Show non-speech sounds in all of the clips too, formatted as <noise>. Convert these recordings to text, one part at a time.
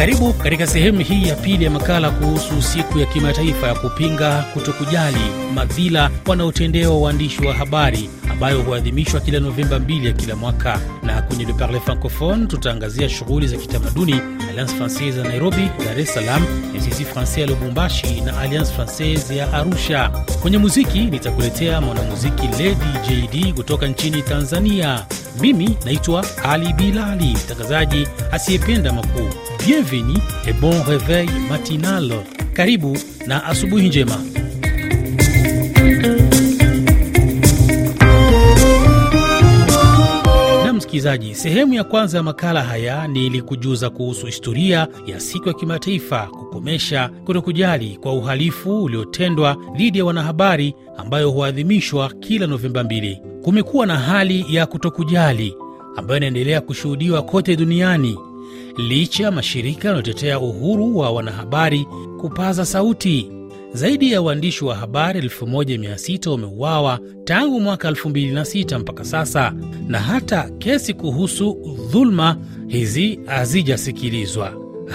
Karibu katika sehemu hii ya pili ya makala kuhusu siku ya kimataifa ya kupinga kutokujali madhila wanaotendewa waandishi wa habari ambayo huadhimishwa kila Novemba 2 ya kila mwaka. Na kwenye Le Parle Francophone tutaangazia shughuli za kitamaduni Alliance Francaise ya Nairobi, Dar es Salaam, Institut Francais ya Lubumbashi na Alliance Francaise ya Arusha. Kwenye muziki nitakuletea mwanamuziki Lady JD kutoka nchini Tanzania. Mimi naitwa Ali Bilali, mtangazaji asiyependa makuu. Bienvenue et bon reveil matinal. Karibu na asubuhi njema. Msikilizaji, sehemu ya kwanza ya makala haya ni ilikujuza kuhusu historia ya siku ya kimataifa kukomesha kutokujali kwa uhalifu uliotendwa dhidi ya wanahabari ambayo huadhimishwa kila Novemba 2. Kumekuwa na hali ya kutokujali ambayo inaendelea kushuhudiwa kote duniani licha mashirika yanayotetea uhuru wa wanahabari kupaza sauti. Zaidi ya waandishi wa habari 1600 wameuawa tangu mwaka 2006 mpaka sasa, na hata kesi kuhusu dhuluma hizi hazijasikilizwa,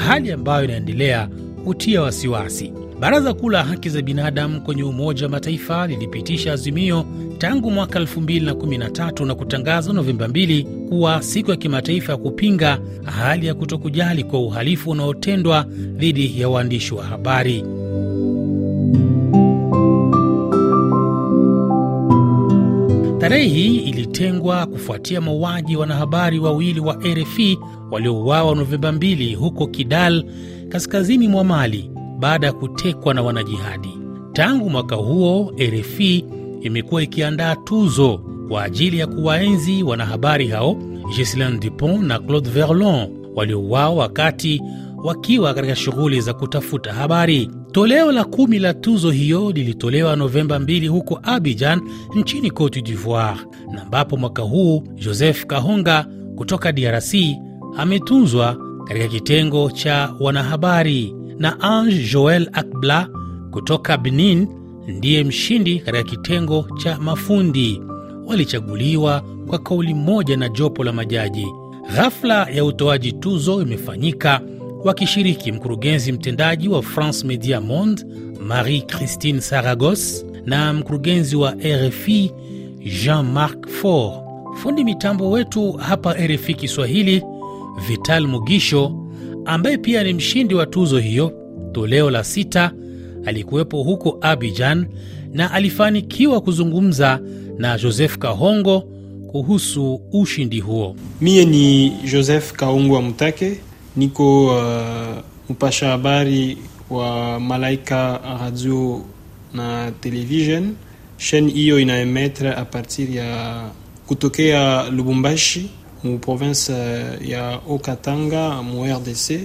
hali ambayo inaendelea kutia wasiwasi. Baraza Kuu la Haki za Binadamu kwenye Umoja wa Mataifa lilipitisha azimio tangu mwaka 2013 na kutangaza Novemba 2 kuwa siku ya kimataifa ya kupinga hali ya kutokujali kwa uhalifu unaotendwa dhidi ya waandishi wa habari. Tarehe hii ilitengwa kufuatia mauaji wanahabari wawili wa RFI waliouawa Novemba 2 huko Kidal, kaskazini mwa Mali baada ya kutekwa na wanajihadi. Tangu mwaka huo, RFI imekuwa ikiandaa tuzo kwa ajili ya kuwaenzi wanahabari hao Ghislain Dupont na Claude Verlon waliouawa wakati wakiwa katika shughuli za kutafuta habari. Toleo la kumi la tuzo hiyo lilitolewa Novemba 2 huko Abidjan nchini Cote d'Ivoire, na ambapo mwaka huu Joseph Kahonga kutoka DRC ametunzwa katika kitengo cha wanahabari na Ange Joel Akbla kutoka Benin ndiye mshindi katika kitengo cha mafundi. Walichaguliwa kwa kauli moja na jopo la majaji. Ghafla ya utoaji tuzo imefanyika wakishiriki mkurugenzi mtendaji wa France Media Monde Marie Christine Saragos na mkurugenzi wa RFI Jean-Marc Faure. Fundi mitambo wetu hapa RFI Kiswahili Vital Mugisho ambaye pia ni mshindi wa tuzo hiyo toleo la sita alikuwepo huko Abidjan na alifanikiwa kuzungumza na Joseph Kahongo kuhusu ushindi huo. Mie ni Joseph Kahongo Amutake, Mutake, niko uh, mpasha habari wa Malaika radio na television. Chaîne hiyo inaemetre a partir ya kutokea Lubumbashi mu province ya Okatanga mu RDC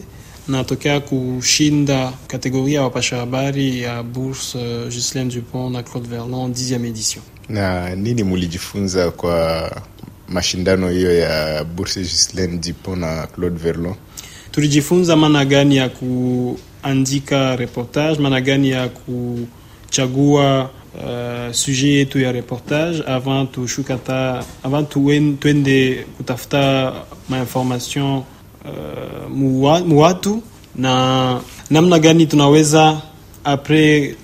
natokea kushinda kategoria ya wapasha habari ya bourse uh, Ghislain Dupont na Claude Verlon 10e edition. Na nini mulijifunza kwa mashindano hiyo ya bourse Ghislain Dupont na Claude Verlon? Tulijifunza maana gani ya kuandika reportage, maana gani ya kuchagua uh, sujet yetu ya reportage avant tushukata avant twende kutafuta mainformation uh, muwatu na namna gani tunaweza apres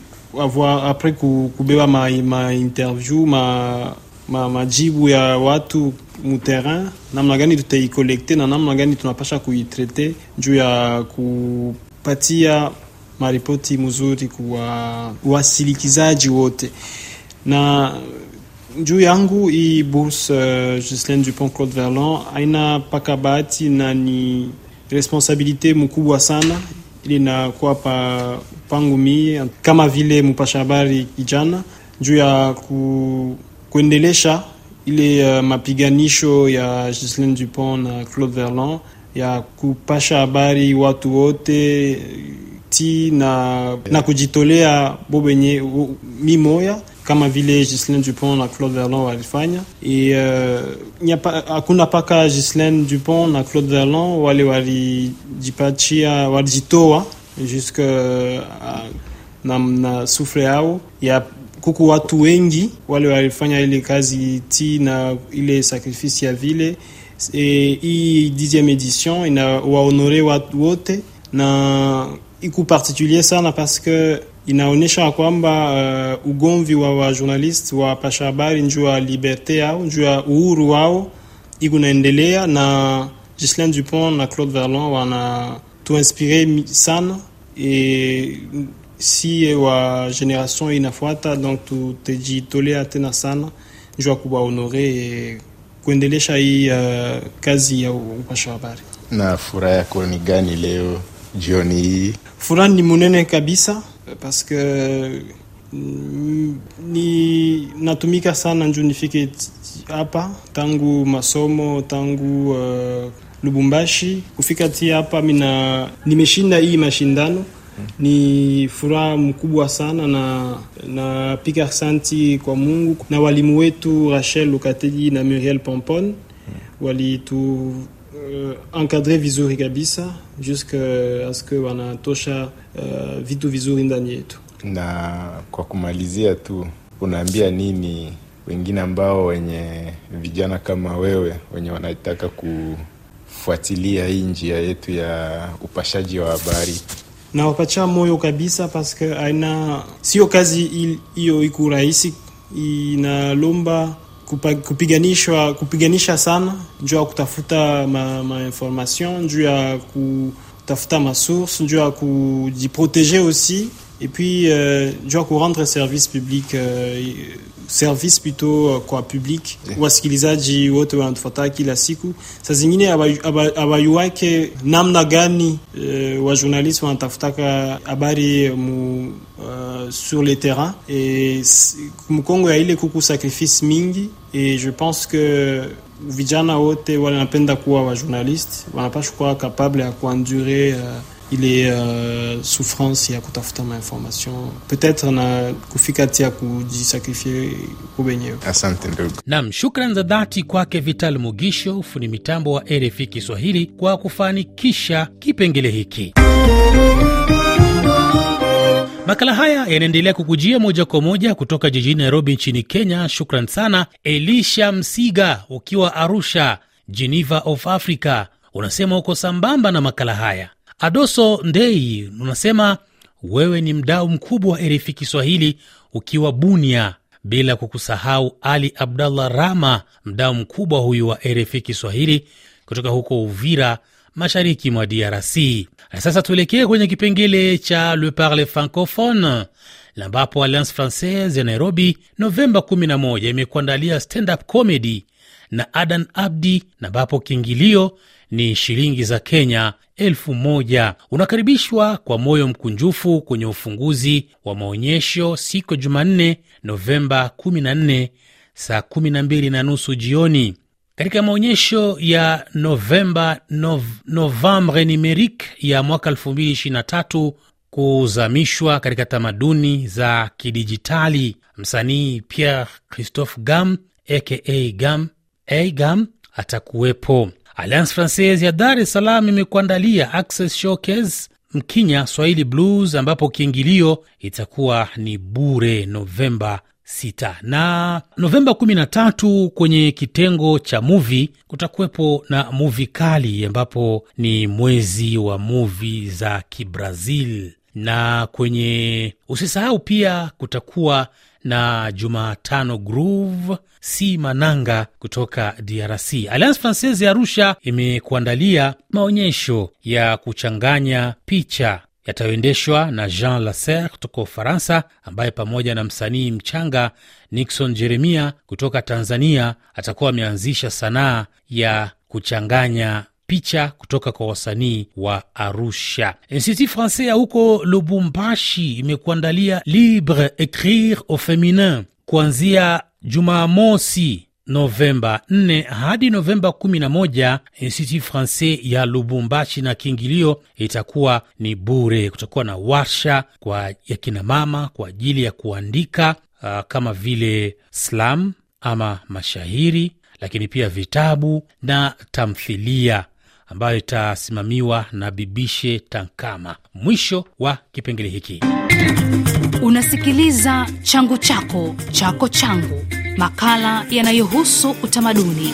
avoir apres kubeba ma, ma interview ma, ma majibu ya watu muterrain, namna gani tutaikolekte na namna gani tunapasha kuitrete juu ya kupatia maripoti mzuri kwa wasilikizaji wote. Na juu yangu hii bourse uh, Ghislain Dupont Claude Verlon aina paka bahati na ni responsabilite mkubwa sana, ili nakuwa pa pangu mie kama vile mpasha habari kijana juu ya ku, kuendelesha ile uh, mapiganisho ya Ghislain Dupont na Claude Verlon ya kupasha habari watu wote ti na, na kujitolea bobenye mimoya kama vile Ghislain Dupont na Claude Verlon walifanya. E, uh, hakuna paka Ghislain Dupont na Claude Verlon wale walijipatia walijitoa jusque uh, na, na sufre yao ya kuku watu wengi wale walifanya ile kazi ti na ile sakrifisi ya vile. E, hii dixième edition ina waonore watu wote na iku particulier sana paske inaonyesha kwamba uh, ugomvi wa wajournalist wa pasha habari njuu ya liberte yao njuu ya uhuru wao iku naendelea na Ghislaine Dupont na Claude Verlon wana tuinspire sana. E si wa generation inafuata donc tutejitolea tena sana njuu ya kuwaonore kuendelesha hii uh, kazi ya upasha habari. Na furaha yako ni gani leo jioni hii? Furaha ni munene kabisa paske mm, ni natumika sana njuu nifike hapa tangu masomo tangu uh, Lubumbashi kufika ti hapa mina nimeshinda hii mashindano ni furaha mkubwa sana na napiga asanti kwa Mungu na walimu wetu Rachel Lukategi na Muriel Pompon walitu uh, encadre vizuri kabisa juske aske wanatosha uh, vitu vizuri ndani yetu. Na kwa kumalizia tu, unaambia nini wengine ambao wenye vijana kama wewe wenye wanataka kufuatilia hii njia yetu ya upashaji wa habari? Nawapacha moyo kabisa paske aina sio kazi hiyo iku rahisi, inalomba kupiganishwa kupiganisha sana njuu ya kutafuta ma, ma information njuu ya kutafuta masource njuu ya kujiproteger aussi. Et puis euh, njuu ya service public euh, service plutôt kwa public yeah. Wasikilizaji wote wanatufuata kila siku, saa zingine abayuwake namna gani uh, wa journalist wanatafutaka habari mu uh, sur le terrain. Et mkongo ya ile kuku sacrifice mingi. Et je pense que vijana wote wanapenda kuwa wa journalist wanapasha kuwa capable ya kuendure uh, ile uh, souffrance ya kutafuta mainformation peut-être na kufika ya kujisakrifie kubenyewe. Asante ndugu. Nam, shukran za dhati kwake Vital Mugisho, fundi mitambo wa RFI Kiswahili kwa kufanikisha kipengele hiki. Makala haya yanaendelea kukujia moja kwa moja kutoka jijini Nairobi nchini Kenya. Shukran sana Elisha Msiga ukiwa Arusha, Geneva of Africa, unasema uko sambamba na makala haya. Adoso Ndei unasema wewe ni mdau mkubwa wa RFI Kiswahili ukiwa Bunia, bila kukusahau Ali Abdallah Rama, mdau mkubwa huyu wa RFI Kiswahili kutoka huko Uvira, mashariki mwa DRC. Sasa tuelekee kwenye kipengele cha Le Parle Francophone ambapo Alliance Francaise ya Nairobi Novemba 11 imekuandalia stand-up comedy na Adan Abdi, na ambapo kiingilio ni shilingi za Kenya elfu moja. Unakaribishwa kwa moyo mkunjufu kwenye ufunguzi wa maonyesho siku ya Jumanne Novemba 14 saa 12 na nusu jioni katika maonyesho ya Novemba nov, Novembre Numerique ya mwaka 2023 kuzamishwa katika tamaduni za kidijitali. Msanii Pierre Christophe Gam aka Gam a Gam atakuwepo. Alliance Francaise ya Dar es Salaam imekuandalia Access Showcase Mkinya Swahili Blues, ambapo kiingilio itakuwa ni bure Novemba 6 na Novemba 13 kwenye kitengo cha muvi kutakuwepo na muvi kali, ambapo ni mwezi wa muvi za Kibrazil, na kwenye usisahau pia kutakuwa na Jumatano Groove si Mananga kutoka DRC. Alliance Francaise ya Arusha imekuandalia maonyesho ya kuchanganya picha yatayoendeshwa na Jean Lasser kutoka Ufaransa, ambaye pamoja na msanii mchanga Nixon Jeremia kutoka Tanzania atakuwa ameanzisha sanaa ya kuchanganya picha kutoka kwa wasanii wa Arusha. Institut Francais ya huko Lubumbashi imekuandalia Libre Ecrire au Feminin kuanzia Jumamosi Novemba 4 hadi Novemba 11. Institut Francais ya Lubumbashi na kiingilio itakuwa ni bure. Kutakuwa na warsha kwa ya kinamama kwa ajili ya kuandika uh, kama vile slam ama mashahiri, lakini pia vitabu na tamthilia ambayo itasimamiwa na Bibishe Tankama. Mwisho wa kipengele hiki. Unasikiliza changu chako chako changu, makala yanayohusu utamaduni.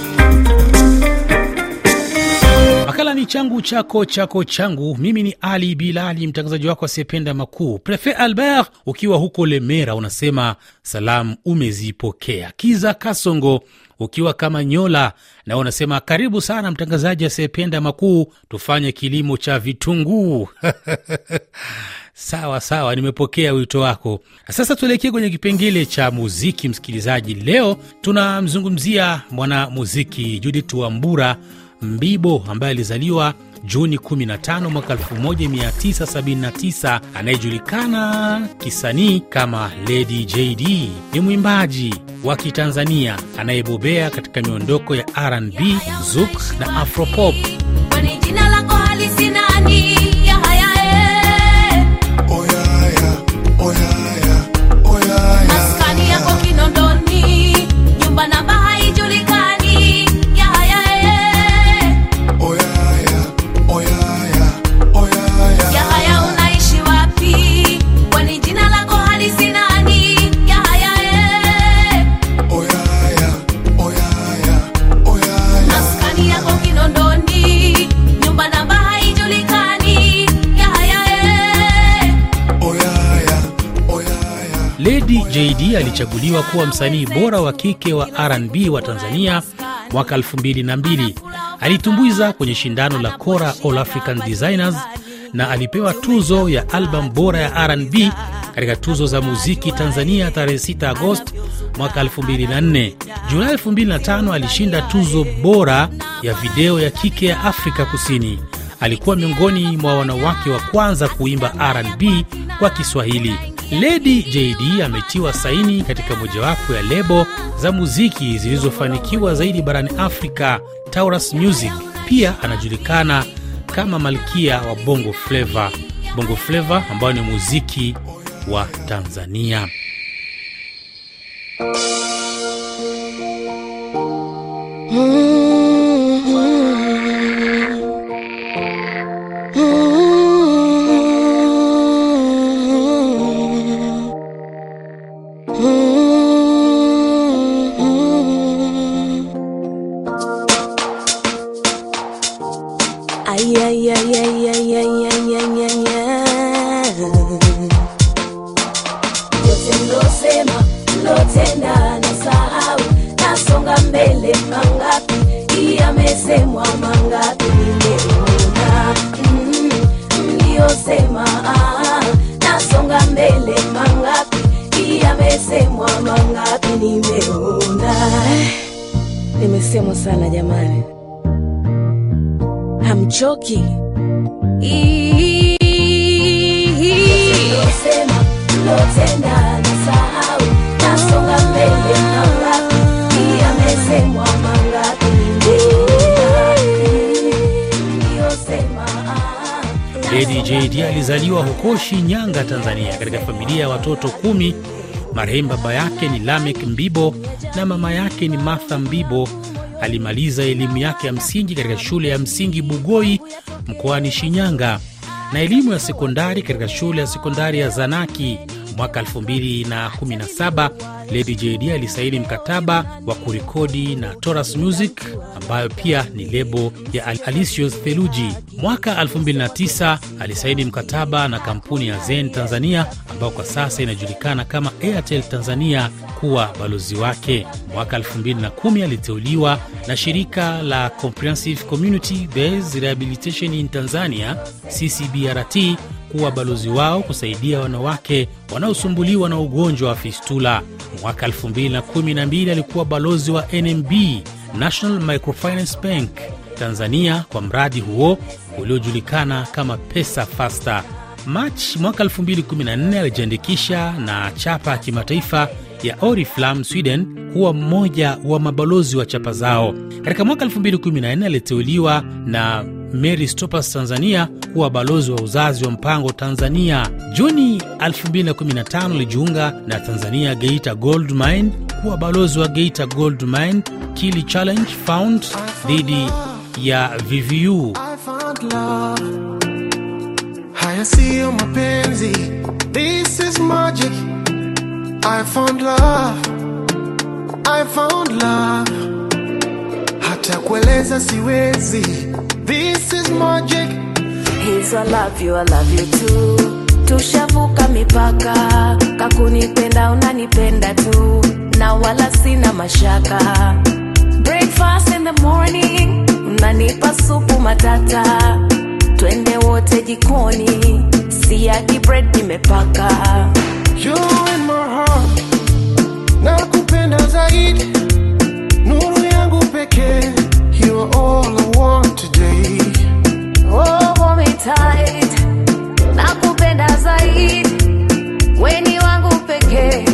Makala ni changu chako chako changu. Mimi ni Ali Bilali, mtangazaji wako asiyependa makuu. Prefet Albert, ukiwa huko Lemera, unasema salamu umezipokea. Kiza Kasongo, ukiwa kama Nyola, na unasema karibu sana mtangazaji asiyependa makuu, tufanye kilimo cha vitunguu. <laughs> Sawa sawa, nimepokea wito wako. Sasa tuelekee kwenye kipengele cha muziki, msikilizaji. Leo tunamzungumzia mwanamuziki Judith Wambura Mbibo ambaye alizaliwa Juni 15 mwaka 1979, anayejulikana kisanii kama Lady JD. Ni mwimbaji wa Kitanzania anayebobea katika miondoko ya R&B, zouk na afropop. Kwani jina lako halisi JD alichaguliwa kuwa msanii bora wa kike wa R&B wa Tanzania mwaka 2002. Alitumbuiza kwenye shindano la Kora All African Designers na alipewa tuzo ya albamu bora ya R&B katika tuzo za muziki Tanzania tarehe 6 Agosti mwaka 2004. Julai 2005 alishinda tuzo bora ya video ya kike ya Afrika Kusini. Alikuwa miongoni mwa wanawake wa kwanza kuimba R&B kwa Kiswahili. Lady JD ametiwa saini katika mojawapo ya lebo za muziki zilizofanikiwa zaidi barani Afrika, Taurus Music. Pia anajulikana kama malkia wa Bongo Flava, Bongo Flava ambayo ni muziki wa Tanzania. Losema lotenda na sahau nasonga mbele mangapi hii amesemwa mangapi Lady JD alizaliwa huko Shinyanga, Tanzania, katika familia ya watoto kumi. Marehemu baba yake ni Lamek Mbibo na mama yake ni Martha Mbibo. Alimaliza elimu yake ya msingi katika shule ya msingi Bugoi mkoani Shinyanga na elimu ya sekondari katika shule ya sekondari ya Zanaki. Mwaka 2017 Lady JD alisaini mkataba wa kurekodi na Taurus Music ambayo pia ni lebo ya alicios Theluji. Mwaka 2009 alisaini mkataba na kampuni ya Zen Tanzania ambayo kwa sasa inajulikana kama Airtel Tanzania kuwa balozi wake. Mwaka 2010 aliteuliwa na shirika la Comprehensive Community Based Rehabilitation in Tanzania CCBRT kuwa balozi wao kusaidia wanawake wanaosumbuliwa na ugonjwa wa fistula. Mwaka 2012 alikuwa balozi wa NMB National Microfinance Bank Tanzania kwa mradi huo uliojulikana kama Pesa Fasta. Machi mwaka 2014 alijiandikisha na chapa kimataifa ya Oriflam Sweden kuwa mmoja wa mabalozi wa chapa zao. Katika mwaka 2014 aliteuliwa na Mary Stopas Tanzania kuwa balozi wa uzazi wa mpango Tanzania. Juni 2015 alijiunga na Tanzania Geita Gold Mine kuwa balozi wa Geita Gold Mine Kili Challenge Fund dhidi ya VVU. Hata kueleza siwezi. This is magic. Hizo I love you, I love you too. Tushavuka mipaka, kakunipenda unanipenda tu, na wala sina mashaka. Breakfast in the morning, unanipa supu matata, twende wote jikoni, siagi bread nimepaka. You in my heart. Nakupenda zaidi. Nuru yangu pekee. You all I want today. Oh, hold me tight, nakupenda zaidi, weni wangu pekee,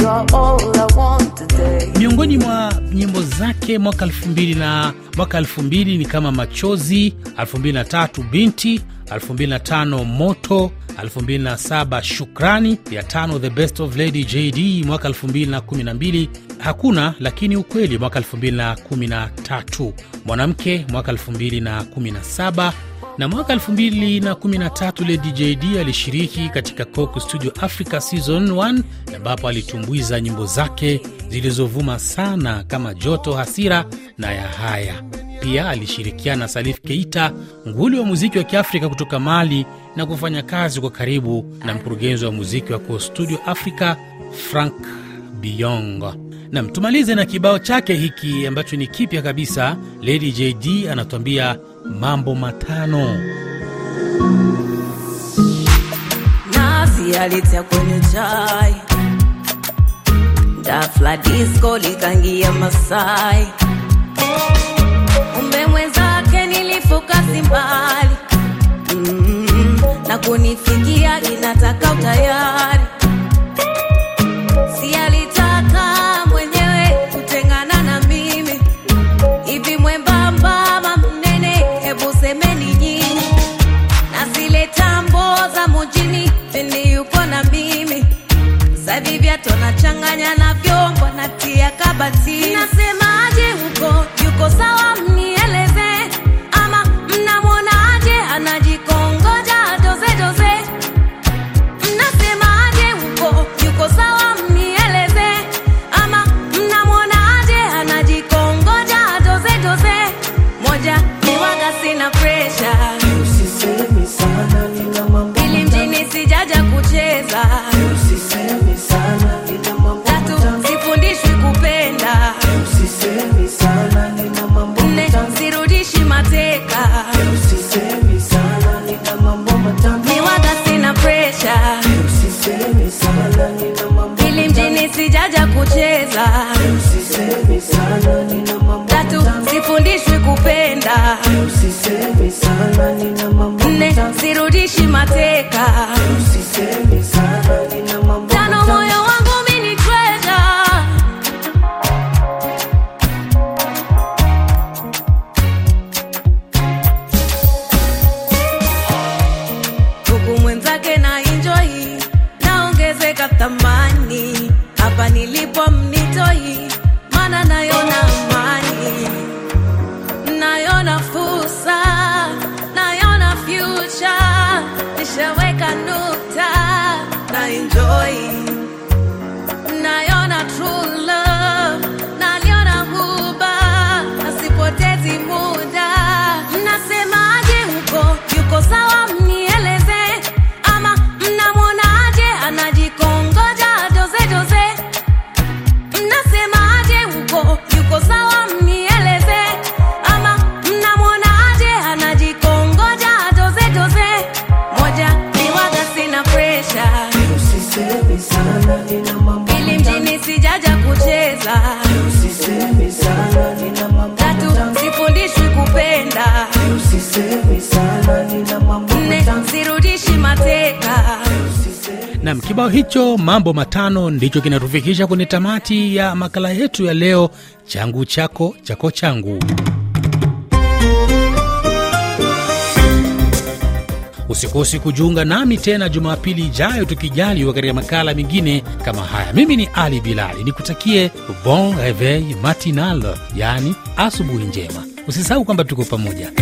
you're all I want today. Miongoni mwa nyimbo zake mwaka 2000 na mwaka 2000 ni kama Machozi, 2003 Binti, 2005 Moto, 2007 Shukrani, ya tano The Best of Lady JD mwaka 2012, Hakuna lakini Ukweli mwaka 2013, Mwanamke mwaka 2017 na mwaka 2013 Lady JD alishiriki katika Coke Studio Africa Season 1 ambapo alitumbuiza nyimbo zake zilizovuma sana kama Joto, Hasira na Ya Haya. Pia alishirikiana na Salif Keita, nguli wa muziki wa Kiafrika kutoka Mali, na kufanya kazi kwa karibu na mkurugenzi wa muziki wa Coke Studio Africa Frank Biyong. Nam, tumalize na kibao chake hiki ambacho ni kipya kabisa. Lady JD anatuambia mambo matano. Alitia kwenye chai, dafla disco likangia Masai, umbe mwenzake mm, na kunifikia linataka utayari, si mwenyewe kutengana na mimi. Hivi mwembamba ama mnene, hebu semeni nyinyi. Na zile tambo za mujini pindi na mimi. Savi vyato nachanganya na vyombo natia kabatini nasemaje huko? Yuko sawa sirudishi mateka. Usisemi sana Nam, kibao hicho mambo matano ndicho kinatufikisha kwenye tamati ya makala yetu ya leo, changu chako chako changu. Usikosi kujiunga nami tena Jumapili ijayo tukijaliwa katika makala mengine kama haya. Mimi ni Ali Bilali, nikutakie bon reveil matinal, yaani asubuhi njema. Usisahau kwamba tuko pamoja.